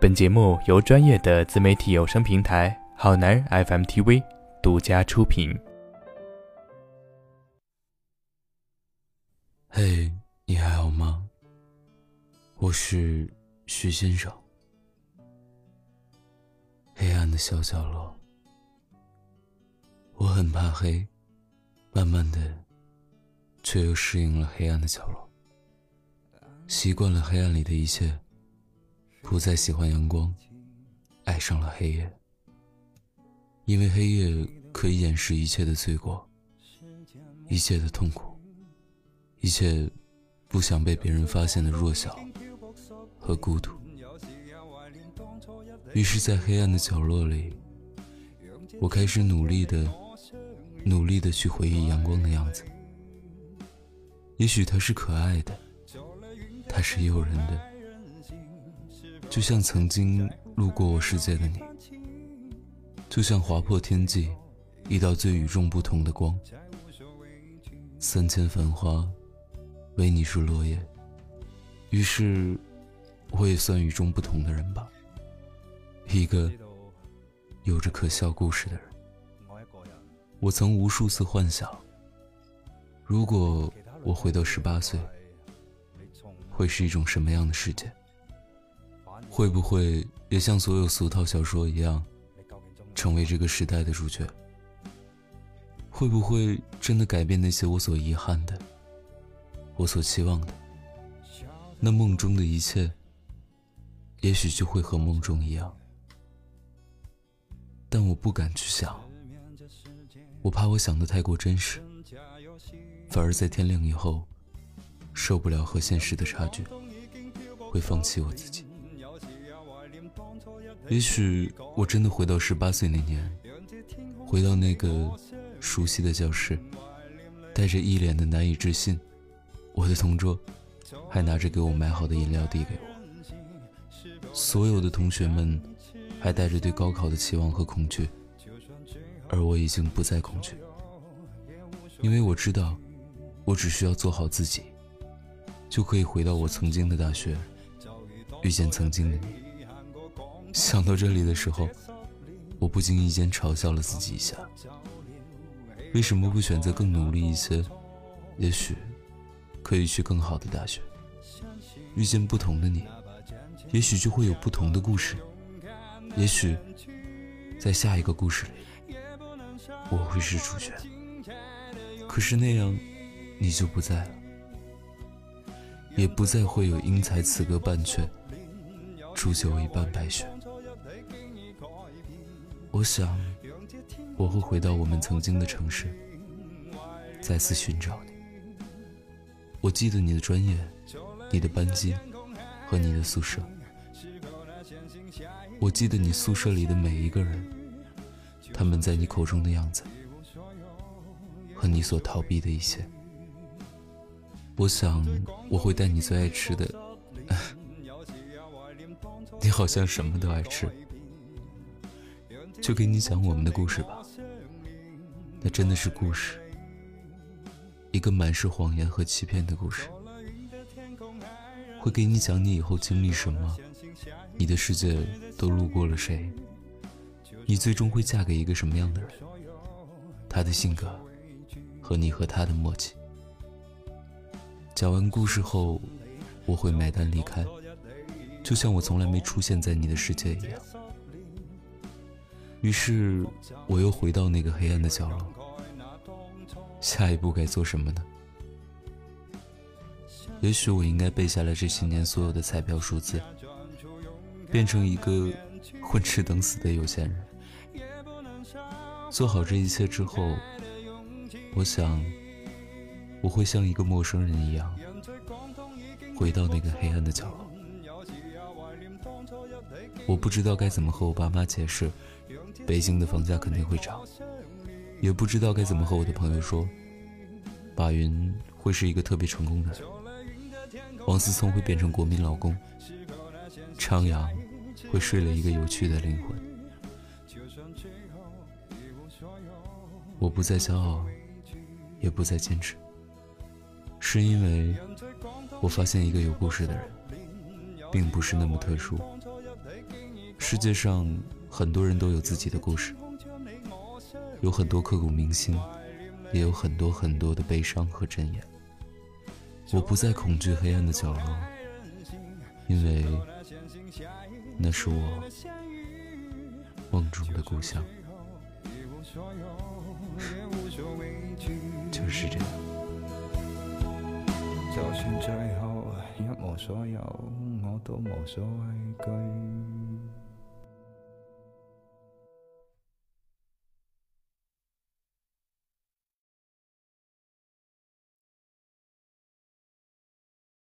本节目由专业的自媒体有声平台好男人 FM TV 独家出品。嘿，你还好吗？我是徐先生。黑暗的小角落，我很怕黑，慢慢的，却又适应了黑暗的角落，习惯了黑暗里的一切。不再喜欢阳光，爱上了黑夜。因为黑夜可以掩饰一切的罪过，一切的痛苦，一切不想被别人发现的弱小和孤独。于是，在黑暗的角落里，我开始努力的、努力的去回忆阳光的样子。也许它是可爱的，它是诱人的。就像曾经路过我世界的你，就像划破天际一道最与众不同的光。三千繁花，唯你是落叶。于是，我也算与众不同的人吧，一个有着可笑故事的人。我曾无数次幻想，如果我回到十八岁，会是一种什么样的世界？会不会也像所有俗套小说一样，成为这个时代的主角？会不会真的改变那些我所遗憾的，我所期望的？那梦中的一切，也许就会和梦中一样。但我不敢去想，我怕我想的太过真实，反而在天亮以后，受不了和现实的差距，会放弃我自己。也许我真的回到十八岁那年，回到那个熟悉的教室，带着一脸的难以置信，我的同桌还拿着给我买好的饮料递给我，所有的同学们还带着对高考的期望和恐惧，而我已经不再恐惧，因为我知道，我只需要做好自己，就可以回到我曾经的大学，遇见曾经的你。想到这里的时候，我不经意间嘲笑了自己一下。为什么不选择更努力一些？也许可以去更好的大学，遇见不同的你，也许就会有不同的故事。也许在下一个故事里，我会是主角。可是那样，你就不在了，也不再会有英才此歌半阙，煮酒一半白雪。我想，我会回到我们曾经的城市，再次寻找你。我记得你的专业、你的班级和你的宿舍。我记得你宿舍里的每一个人，他们在你口中的样子，和你所逃避的一切。我想，我会带你最爱吃的。你好像什么都爱吃。就给你讲我们的故事吧，那真的是故事，一个满是谎言和欺骗的故事。会给你讲你以后经历什么，你的世界都路过了谁，你最终会嫁给一个什么样的人，他的性格和你和他的默契。讲完故事后，我会买单离开，就像我从来没出现在你的世界一样。于是，我又回到那个黑暗的角落。下一步该做什么呢？也许我应该背下来这些年所有的彩票数字，变成一个混吃等死的有钱人。做好这一切之后，我想，我会像一个陌生人一样，回到那个黑暗的角落。我不知道该怎么和我爸妈解释。北京的房价肯定会涨，也不知道该怎么和我的朋友说。马云会是一个特别成功的人，王思聪会变成国民老公，张扬会睡了一个有趣的灵魂。我不再骄傲，也不再坚持，是因为我发现一个有故事的人，并不是那么特殊。世界上很多人都有自己的故事，有很多刻骨铭心，也有很多很多的悲伤和真言。我不再恐惧黑暗的角落，因为那是我梦中的故乡。就是这样。就算最后一无所有，我都无所畏惧。